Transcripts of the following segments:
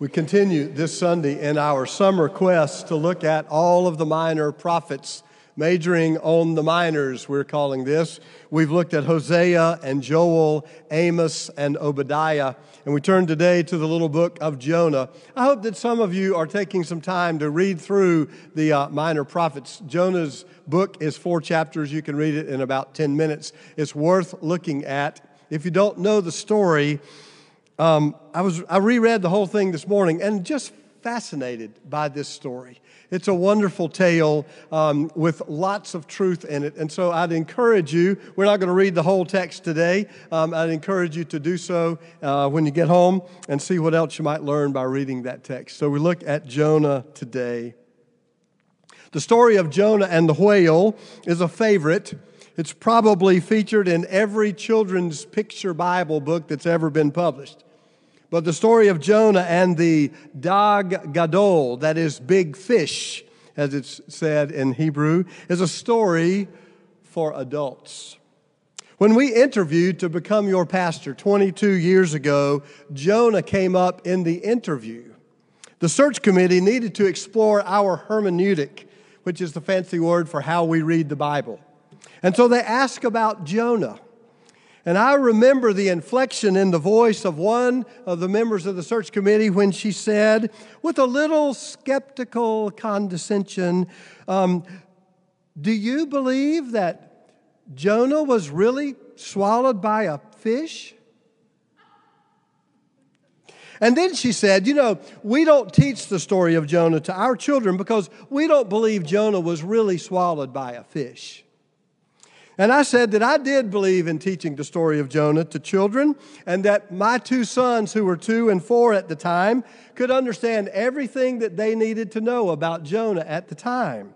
We continue this Sunday in our summer quest to look at all of the minor prophets, majoring on the minors, we're calling this. We've looked at Hosea and Joel, Amos, and Obadiah, and we turn today to the little book of Jonah. I hope that some of you are taking some time to read through the uh, minor prophets. Jonah's book is four chapters. You can read it in about 10 minutes. It's worth looking at. If you don't know the story, um, I, was, I reread the whole thing this morning and just fascinated by this story. It's a wonderful tale um, with lots of truth in it. And so I'd encourage you, we're not going to read the whole text today. Um, I'd encourage you to do so uh, when you get home and see what else you might learn by reading that text. So we look at Jonah today. The story of Jonah and the whale is a favorite. It's probably featured in every children's picture Bible book that's ever been published. But the story of Jonah and the Dag Gadol, that is big fish, as it's said in Hebrew, is a story for adults. When we interviewed to become your pastor 22 years ago, Jonah came up in the interview. The search committee needed to explore our hermeneutic, which is the fancy word for how we read the Bible. And so they asked about Jonah. And I remember the inflection in the voice of one of the members of the search committee when she said, with a little skeptical condescension, um, Do you believe that Jonah was really swallowed by a fish? And then she said, You know, we don't teach the story of Jonah to our children because we don't believe Jonah was really swallowed by a fish. And I said that I did believe in teaching the story of Jonah to children, and that my two sons, who were two and four at the time, could understand everything that they needed to know about Jonah at the time.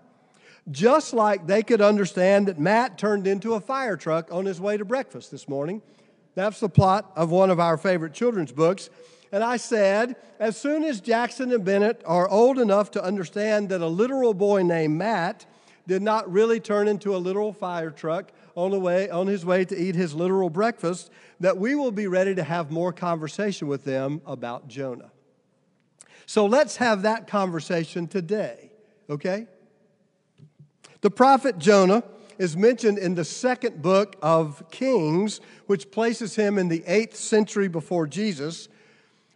Just like they could understand that Matt turned into a fire truck on his way to breakfast this morning. That's the plot of one of our favorite children's books. And I said, as soon as Jackson and Bennett are old enough to understand that a literal boy named Matt did not really turn into a literal fire truck on, the way, on his way to eat his literal breakfast, that we will be ready to have more conversation with them about Jonah. So let's have that conversation today, okay? The prophet Jonah is mentioned in the second book of Kings, which places him in the eighth century before Jesus.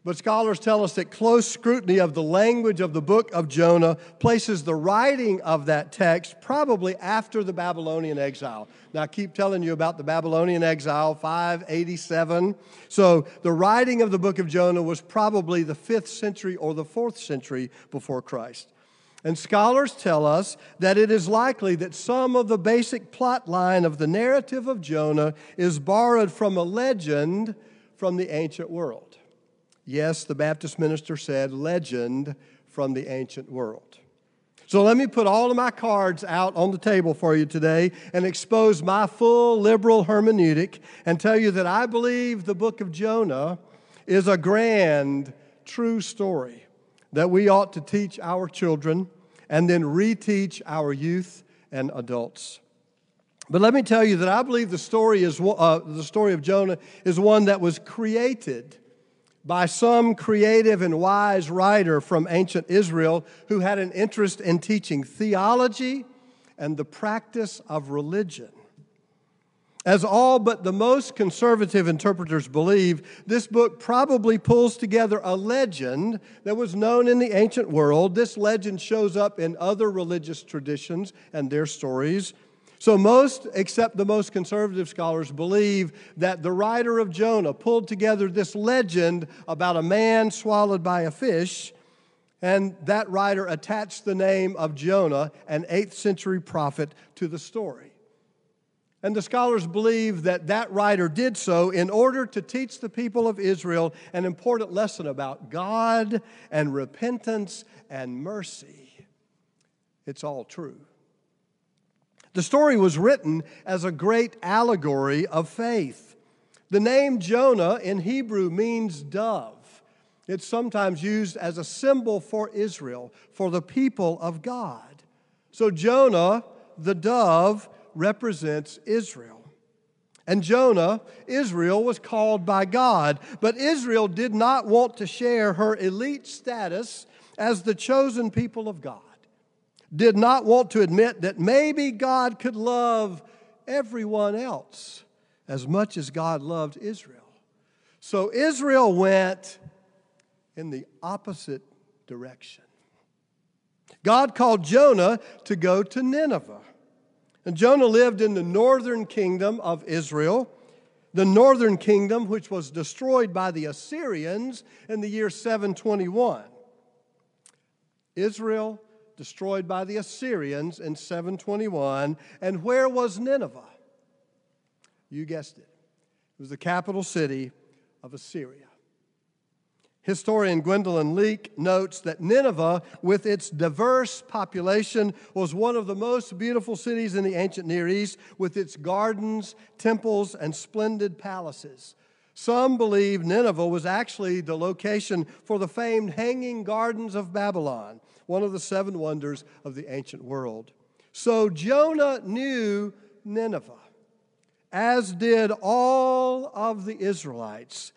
But scholars tell us that close scrutiny of the language of the book of Jonah places the writing of that text probably after the Babylonian exile. Now, I keep telling you about the Babylonian exile, 587. So, the writing of the book of Jonah was probably the fifth century or the fourth century before Christ. And scholars tell us that it is likely that some of the basic plot line of the narrative of Jonah is borrowed from a legend from the ancient world. Yes, the Baptist minister said legend from the ancient world. So let me put all of my cards out on the table for you today and expose my full liberal hermeneutic and tell you that I believe the book of Jonah is a grand, true story that we ought to teach our children and then reteach our youth and adults. But let me tell you that I believe the story, is, uh, the story of Jonah is one that was created by some creative and wise writer from ancient Israel who had an interest in teaching theology and the practice of religion. As all but the most conservative interpreters believe, this book probably pulls together a legend that was known in the ancient world. This legend shows up in other religious traditions and their stories. So, most, except the most conservative scholars, believe that the writer of Jonah pulled together this legend about a man swallowed by a fish, and that writer attached the name of Jonah, an 8th century prophet, to the story. And the scholars believe that that writer did so in order to teach the people of Israel an important lesson about God and repentance and mercy. It's all true. The story was written as a great allegory of faith. The name Jonah in Hebrew means dove. It's sometimes used as a symbol for Israel, for the people of God. So Jonah, the dove, represents Israel. And Jonah, Israel, was called by God. But Israel did not want to share her elite status as the chosen people of God, did not want to admit that maybe God could love everyone else as much as God loved Israel. So Israel went in the opposite direction. God called Jonah to go to Nineveh. And Jonah lived in the northern kingdom of Israel, the northern kingdom which was destroyed by the Assyrians in the year 721. Israel destroyed by the Assyrians in 721. And where was Nineveh? You guessed it. It was the capital city of Assyria. Historian Gwendolyn Leick notes that Nineveh, with its diverse population, was one of the most beautiful cities in the ancient Near East, with its gardens, temples, and splendid palaces. Some believe Nineveh was actually the location for the famed Hanging Gardens of Babylon, one of the seven wonders of the ancient world. So Jonah knew Nineveh, as did all of the Israelites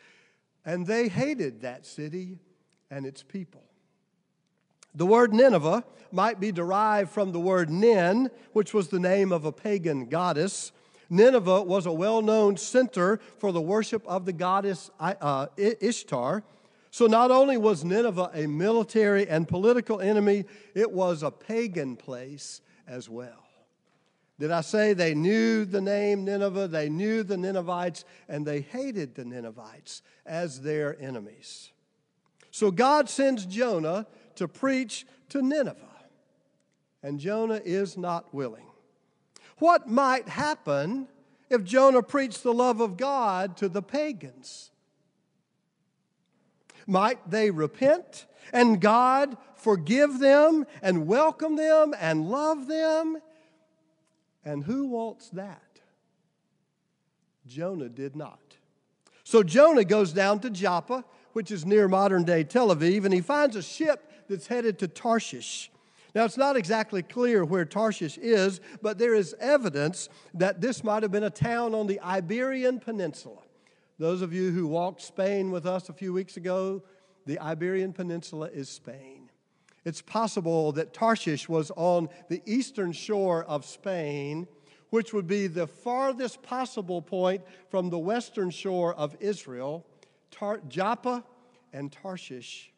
and they hated that city and its people. The word Nineveh might be derived from the word Nin, which was the name of a pagan goddess. Nineveh was a well known center for the worship of the goddess uh, Ishtar. So, not only was Nineveh a military and political enemy, it was a pagan place as well. Did I say they knew the name Nineveh? They knew the Ninevites and they hated the Ninevites as their enemies. So God sends Jonah to preach to Nineveh, and Jonah is not willing. What might happen if Jonah preached the love of God to the pagans? Might they repent and God forgive them and welcome them and love them and who wants that? Jonah did not. So Jonah goes down to Joppa, which is near modern day Tel Aviv, and he finds a ship that's headed to Tarshish. Now, it's not exactly clear where Tarshish is, but there is evidence that this might have been a town on the Iberian Peninsula. Those of you who walked Spain with us a few weeks ago, the Iberian Peninsula is Spain. It's possible that Tarshish was on the eastern shore of Spain, which would be the farthest possible point from the western shore of Israel, Tar- Joppa and Tarshish.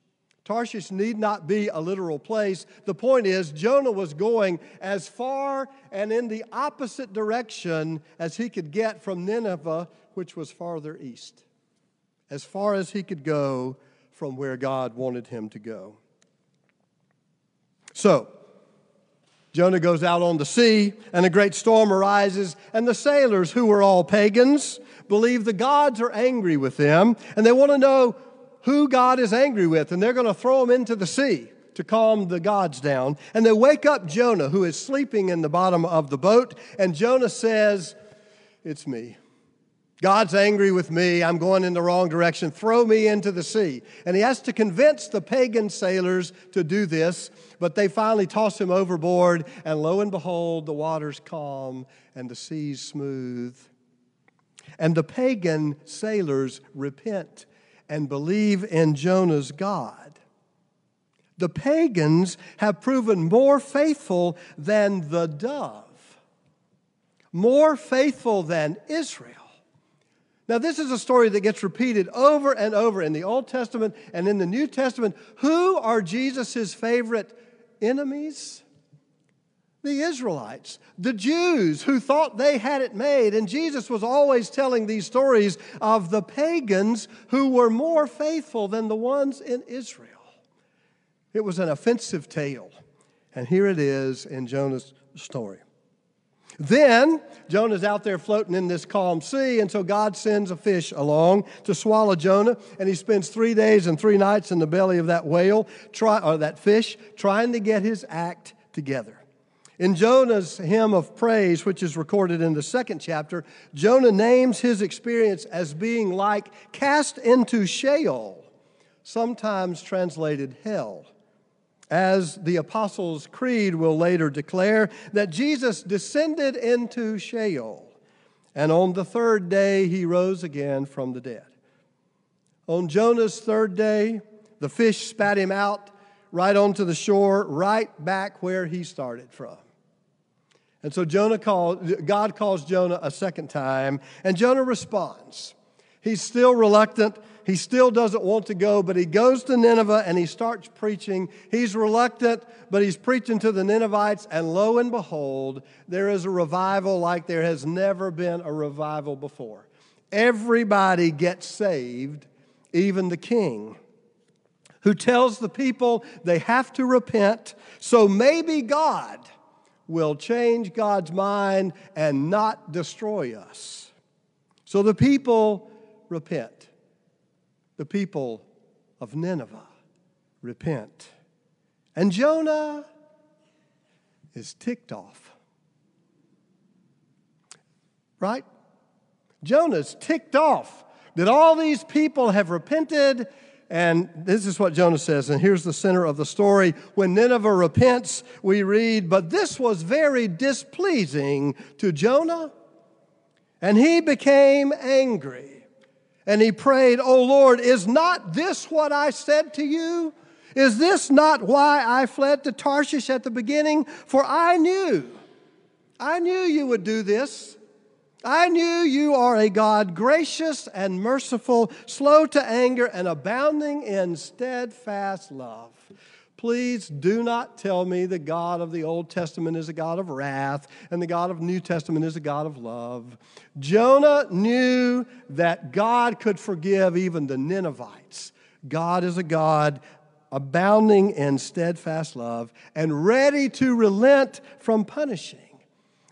Tarshish need not be a literal place. The point is, Jonah was going as far and in the opposite direction as he could get from Nineveh, which was farther east, as far as he could go from where God wanted him to go. So, Jonah goes out on the sea, and a great storm arises, and the sailors, who were all pagans, believe the gods are angry with them, and they want to know who God is angry with, and they're going to throw him into the sea to calm the gods down. And they wake up Jonah, who is sleeping in the bottom of the boat, and Jonah says, It's me. God's angry with me. I'm going in the wrong direction. Throw me into the sea. And he has to convince the pagan sailors to do this, but they finally toss him overboard, and lo and behold, the water's calm and the sea's smooth. And the pagan sailors repent and believe in Jonah's God. The pagans have proven more faithful than the dove, more faithful than Israel. Now, this is a story that gets repeated over and over in the Old Testament and in the New Testament. Who are Jesus' favorite enemies? The Israelites, the Jews who thought they had it made. And Jesus was always telling these stories of the pagans who were more faithful than the ones in Israel. It was an offensive tale. And here it is in Jonah's story. Then Jonah's out there floating in this calm sea, and so God sends a fish along to swallow Jonah, and he spends three days and three nights in the belly of that whale, try, or that fish, trying to get his act together. In Jonah's hymn of praise, which is recorded in the second chapter, Jonah names his experience as being like cast into Sheol, sometimes translated hell as the Apostles' Creed will later declare, that Jesus descended into Sheol And on the third day, he rose again from the dead. On Jonah's third day, the fish spat him out right onto the shore, right back where he started from. And so Jonah called, God calls Jonah a second time, and Jonah responds. He's still reluctant. He still doesn't want to go, but he goes to Nineveh and he starts preaching. He's reluctant, but he's preaching to the Ninevites, and lo and behold, there is a revival like there has never been a revival before. Everybody gets saved, even the king who tells the people they have to repent. So maybe God will change God's mind and not destroy us. So the people repent. The people of Nineveh repent. And Jonah is ticked off. Right? Jonah's ticked off that all these people have repented and this is what Jonah says, and here's the center of the story. When Nineveh repents, we read, But this was very displeasing to Jonah, and he became angry. And he prayed, Oh Lord, is not this what I said to you? Is this not why I fled to Tarshish at the beginning? For I knew, I knew you would do this I knew you are a God gracious and merciful, slow to anger, and abounding in steadfast love. Please do not tell me the God of the Old Testament is a God of wrath and the God of New Testament is a God of love. Jonah knew that God could forgive even the Ninevites. God is a God abounding in steadfast love and ready to relent from punishing.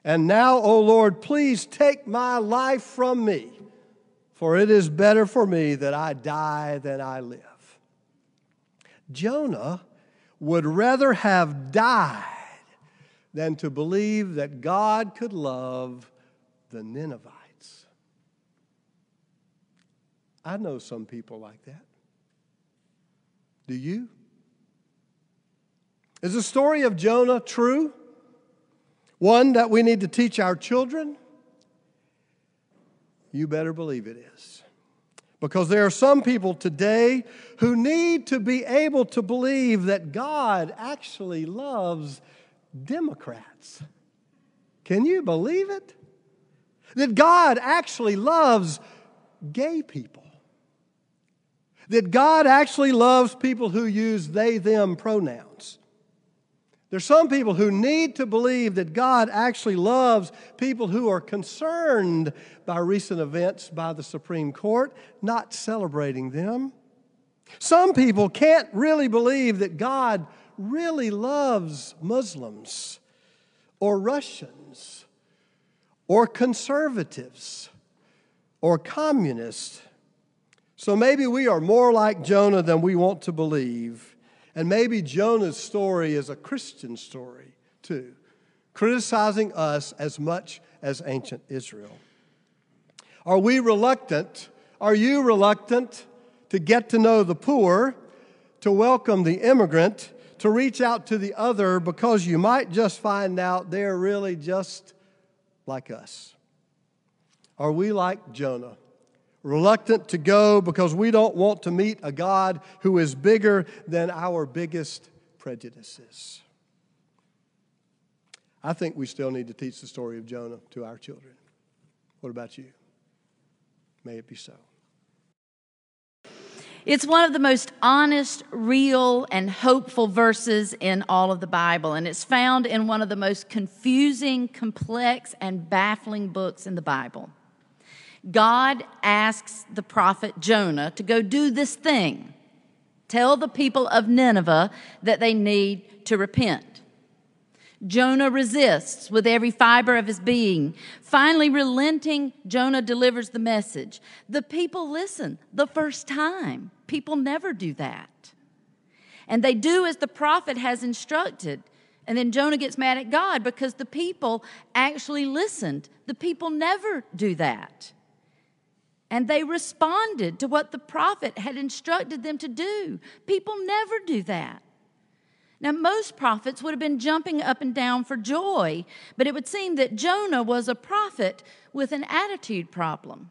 And now, O Lord, please take my life from me, for it is better for me that I die than I live. Jonah would rather have died than to believe that God could love the Ninevites. I know some people like that. Do you? Is the story of Jonah true? One that we need to teach our children? You better believe it is. Because there are some people today who need to be able to believe that God actually loves Democrats. Can you believe it? That God actually loves gay people. That God actually loves people who use they, them pronouns. There's some people who need to believe that God actually loves people who are concerned by recent events by the Supreme Court, not celebrating them. Some people can't really believe that God really loves Muslims or Russians or conservatives or communists. So maybe we are more like Jonah than we want to believe. And maybe Jonah's story is a Christian story too, criticizing us as much as ancient Israel. Are we reluctant? Are you reluctant to get to know the poor, to welcome the immigrant, to reach out to the other because you might just find out they're really just like us? Are we like Jonah? Reluctant to go because we don't want to meet a God who is bigger than our biggest prejudices. I think we still need to teach the story of Jonah to our children. What about you? May it be so. It's one of the most honest, real, and hopeful verses in all of the Bible, and it's found in one of the most confusing, complex, and baffling books in the Bible. God asks the prophet Jonah to go do this thing tell the people of Nineveh that they need to repent. Jonah resists with every fiber of his being. Finally, relenting, Jonah delivers the message. The people listen the first time. People never do that. And they do as the prophet has instructed. And then Jonah gets mad at God because the people actually listened. The people never do that. And they responded to what the prophet had instructed them to do. People never do that. Now, most prophets would have been jumping up and down for joy, but it would seem that Jonah was a prophet with an attitude problem.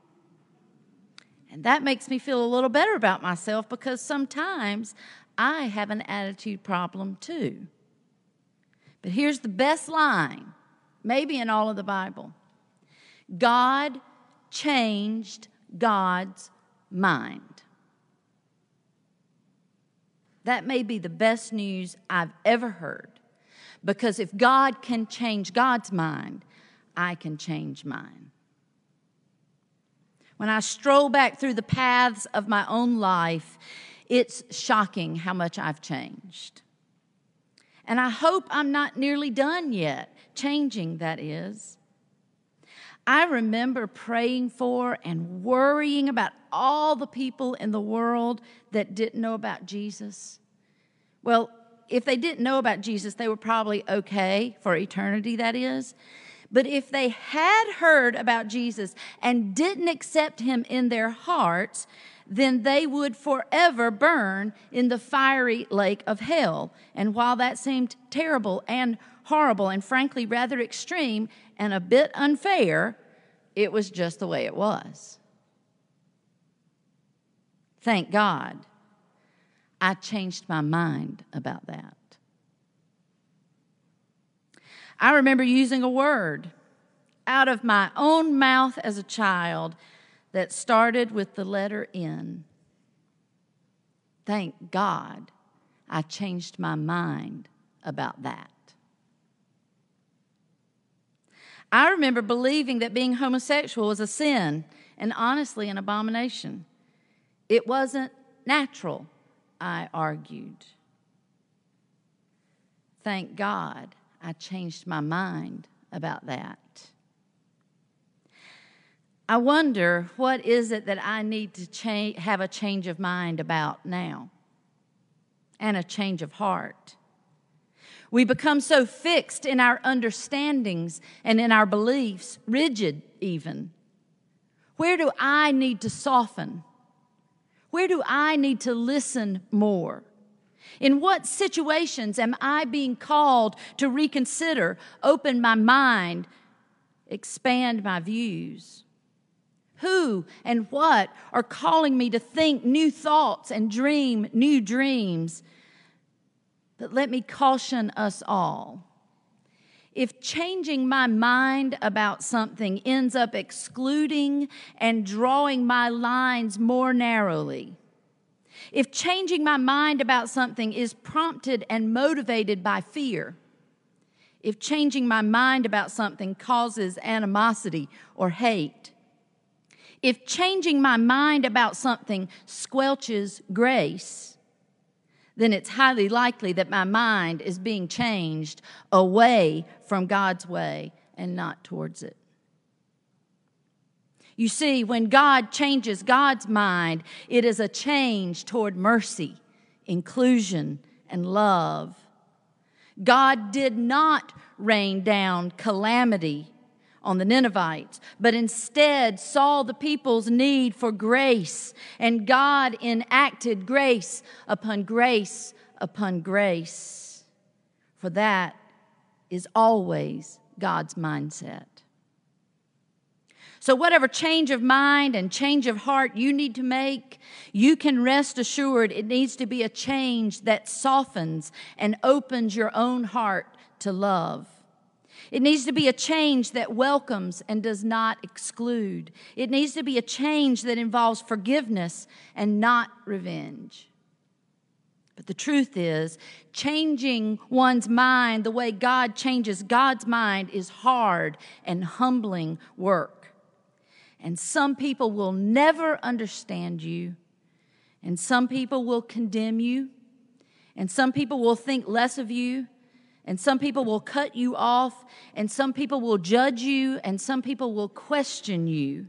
And that makes me feel a little better about myself because sometimes I have an attitude problem too. But here's the best line, maybe in all of the Bible God changed God's mind. That may be the best news I've ever heard. Because if God can change God's mind, I can change mine. When I stroll back through the paths of my own life, it's shocking how much I've changed. And I hope I'm not nearly done yet, changing, that is. I remember praying for and worrying about all the people in the world that didn't know about Jesus. Well, if they didn't know about Jesus, they were probably okay for eternity, that is. But if they had heard about Jesus and didn't accept him in their hearts, then they would forever burn in the fiery lake of hell. And while that seemed terrible and horrible and frankly rather extreme and a bit unfair, it was just the way it was. Thank God, I changed my mind about that. I remember using a word out of my own mouth as a child that started with the letter N. Thank God I changed my mind about that. I remember believing that being homosexual was a sin and honestly an abomination. It wasn't natural, I argued. Thank God I changed my mind about that. I wonder what is it that I need to have a change of mind about now and a change of heart. We become so fixed in our understandings and in our beliefs, rigid even. Where do I need to soften? Where do I need to listen more? In what situations am I being called to reconsider, open my mind, expand my views? Who and what are calling me to think new thoughts and dream new dreams but let me caution us all. If changing my mind about something ends up excluding and drawing my lines more narrowly, if changing my mind about something is prompted and motivated by fear, if changing my mind about something causes animosity or hate, if changing my mind about something squelches grace, then it's highly likely that my mind is being changed away from God's way and not towards it. You see, when God changes God's mind, it is a change toward mercy, inclusion, and love. God did not rain down calamity on the Ninevites, but instead saw the people's need for grace, and God enacted grace upon grace upon grace. For that is always God's mindset. So, whatever change of mind and change of heart you need to make, you can rest assured it needs to be a change that softens and opens your own heart to love. It needs to be a change that welcomes and does not exclude. It needs to be a change that involves forgiveness and not revenge. But the truth is, changing one's mind the way God changes God's mind is hard and humbling work. And some people will never understand you, and some people will condemn you, and some people will think less of you, and some people will cut you off, and some people will judge you, and some people will question you.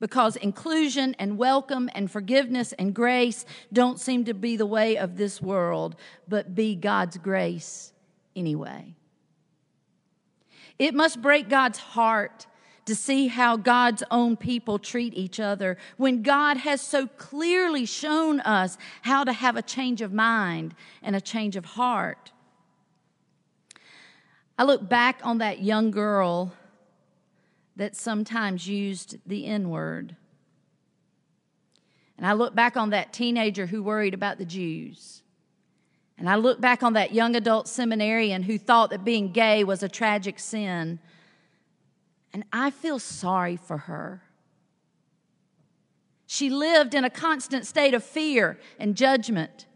Because inclusion and welcome and forgiveness and grace don't seem to be the way of this world, but be God's grace anyway. It must break God's heart to see how God's own people treat each other when God has so clearly shown us how to have a change of mind and a change of heart. I look back on that young girl that sometimes used the N word. And I look back on that teenager who worried about the Jews. And I look back on that young adult seminarian who thought that being gay was a tragic sin. And I feel sorry for her. She lived in a constant state of fear and judgment.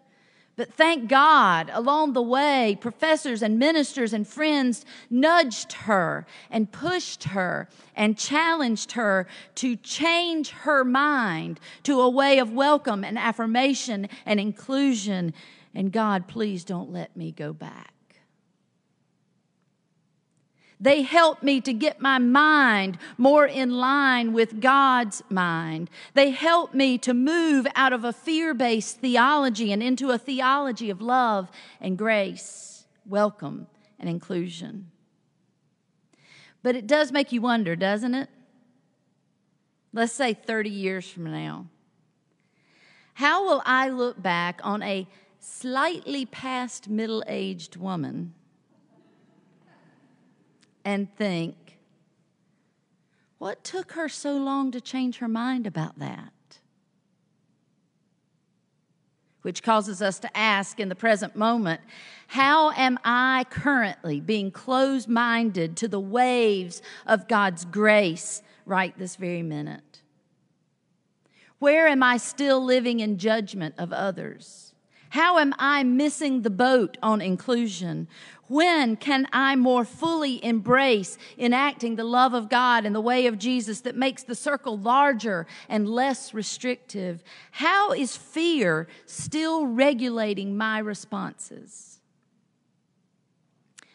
But thank God, along the way, professors and ministers and friends nudged her and pushed her and challenged her to change her mind to a way of welcome and affirmation and inclusion. And God, please don't let me go back. They help me to get my mind more in line with God's mind. They help me to move out of a fear based theology and into a theology of love and grace, welcome and inclusion. But it does make you wonder, doesn't it? Let's say 30 years from now. How will I look back on a slightly past middle aged woman? And think, what took her so long to change her mind about that? Which causes us to ask in the present moment, how am I currently being closed minded to the waves of God's grace right this very minute? Where am I still living in judgment of others? How am I missing the boat on inclusion? When can I more fully embrace enacting the love of God in the way of Jesus that makes the circle larger and less restrictive? How is fear still regulating my responses?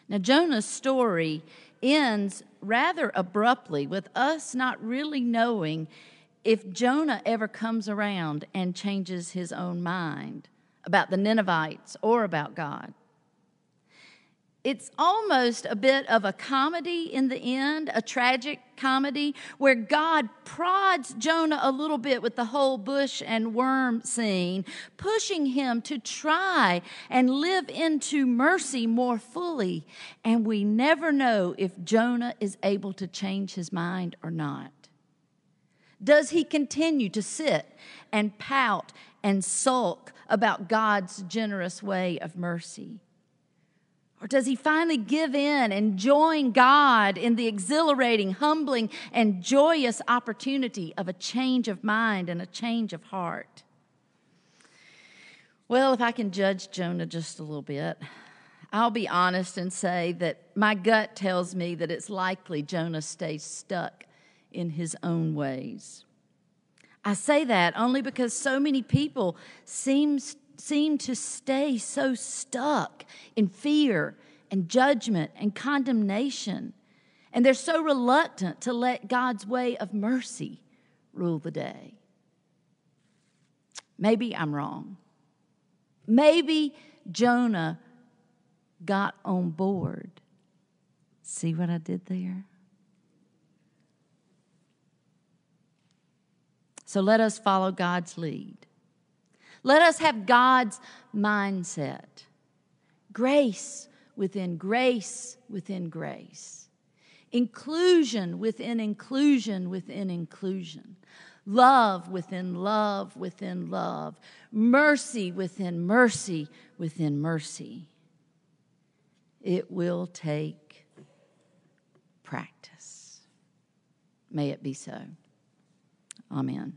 Now, Jonah's story ends rather abruptly with us not really knowing if Jonah ever comes around and changes his own mind about the Ninevites or about God it's almost a bit of a comedy in the end, a tragic comedy, where God prods Jonah a little bit with the whole bush and worm scene, pushing him to try and live into mercy more fully. And we never know if Jonah is able to change his mind or not. Does he continue to sit and pout and sulk about God's generous way of mercy? Or does he finally give in and join God in the exhilarating, humbling, and joyous opportunity of a change of mind and a change of heart? Well, if I can judge Jonah just a little bit, I'll be honest and say that my gut tells me that it's likely Jonah stays stuck in his own ways. I say that only because so many people seems seem to stay so stuck in fear and judgment and condemnation. And they're so reluctant to let God's way of mercy rule the day. Maybe I'm wrong. Maybe Jonah got on board. See what I did there? So let us follow God's lead. Let us have God's mindset grace within grace within grace, inclusion within inclusion within inclusion, love within love within love, mercy within mercy within mercy. It will take practice. May it be so. Amen.